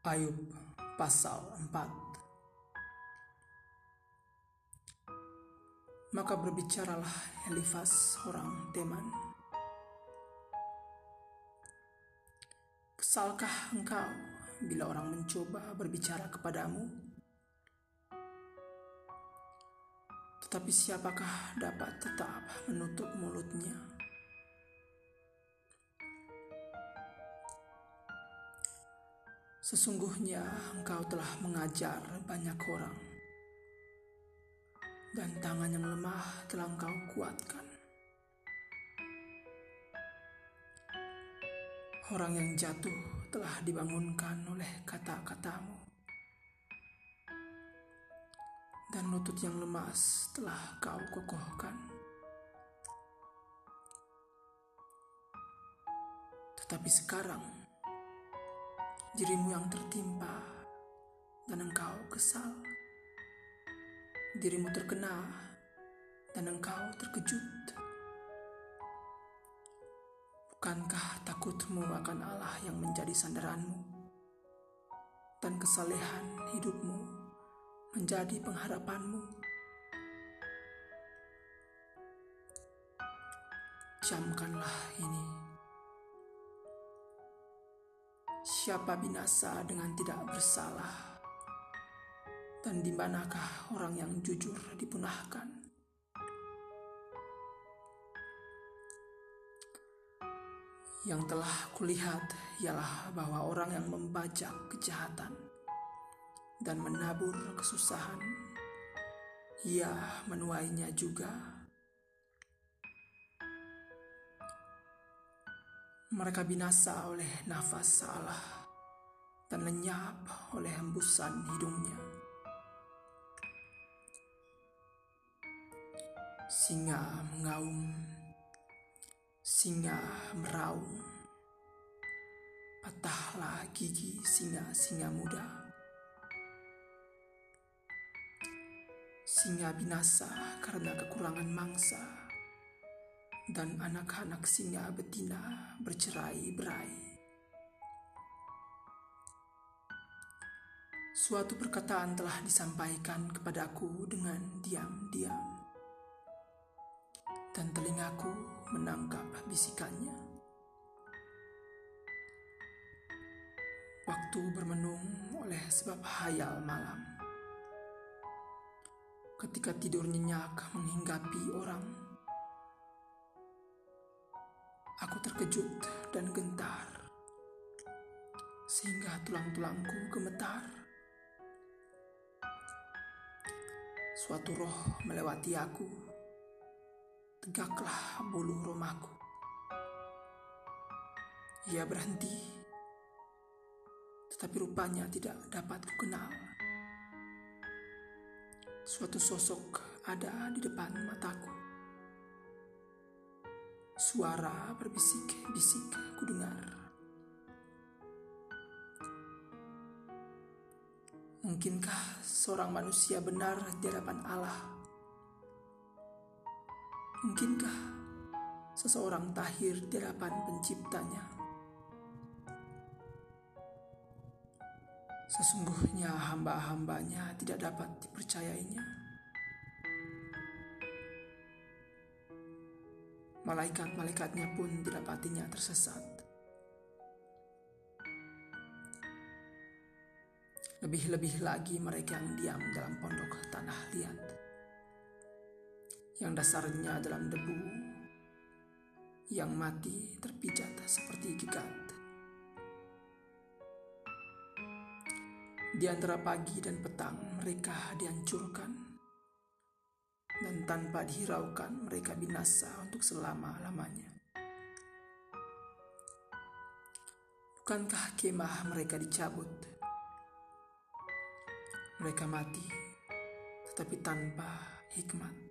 Ayub pasal 4 Maka berbicaralah Elifas orang teman Kesalkah engkau bila orang mencoba berbicara kepadamu? Tetapi siapakah dapat tetap menutup mulutnya? Sesungguhnya engkau telah mengajar banyak orang, dan tangan yang lemah telah engkau kuatkan. Orang yang jatuh telah dibangunkan oleh kata-katamu, dan lutut yang lemas telah kau kokohkan. Tetapi sekarang, dirimu yang tertimpa dan engkau kesal. Dirimu terkena dan engkau terkejut. Bukankah takutmu akan Allah yang menjadi sandaranmu dan kesalehan hidupmu menjadi pengharapanmu? Camkanlah ini Siapa binasa dengan tidak bersalah? Dan di manakah orang yang jujur dipunahkan? Yang telah kulihat ialah bahwa orang yang membajak kejahatan dan menabur kesusahan, ia menuainya juga. Mereka binasa oleh nafas salah dan lenyap oleh hembusan hidungnya. Singa mengaum, singa meraung, patahlah gigi singa-singa muda. Singa binasa karena kekurangan mangsa dan anak-anak singa betina bercerai-berai. Suatu perkataan telah disampaikan kepadaku dengan diam-diam, dan telingaku menangkap bisikannya. Waktu bermenung oleh sebab hayal malam. Ketika tidur nyenyak menghinggapi orang Aku terkejut dan gentar, sehingga tulang-tulangku gemetar. Suatu roh melewati aku, tegaklah bulu rumahku. Ia berhenti, tetapi rupanya tidak dapat kukenal. Suatu sosok ada di depan mataku. Suara berbisik-bisik kudengar. Mungkinkah seorang manusia benar di hadapan Allah? Mungkinkah seseorang tahir di hadapan penciptanya? Sesungguhnya hamba-hambanya tidak dapat dipercayainya. Malaikat-malaikatnya pun didapatinya tersesat. Lebih-lebih lagi mereka yang diam dalam pondok tanah liat. Yang dasarnya dalam debu. Yang mati terpijat seperti gigat. Di antara pagi dan petang mereka dihancurkan dan tanpa dihiraukan mereka binasa untuk selama-lamanya. Bukankah kemah mereka dicabut? Mereka mati, tetapi tanpa hikmat.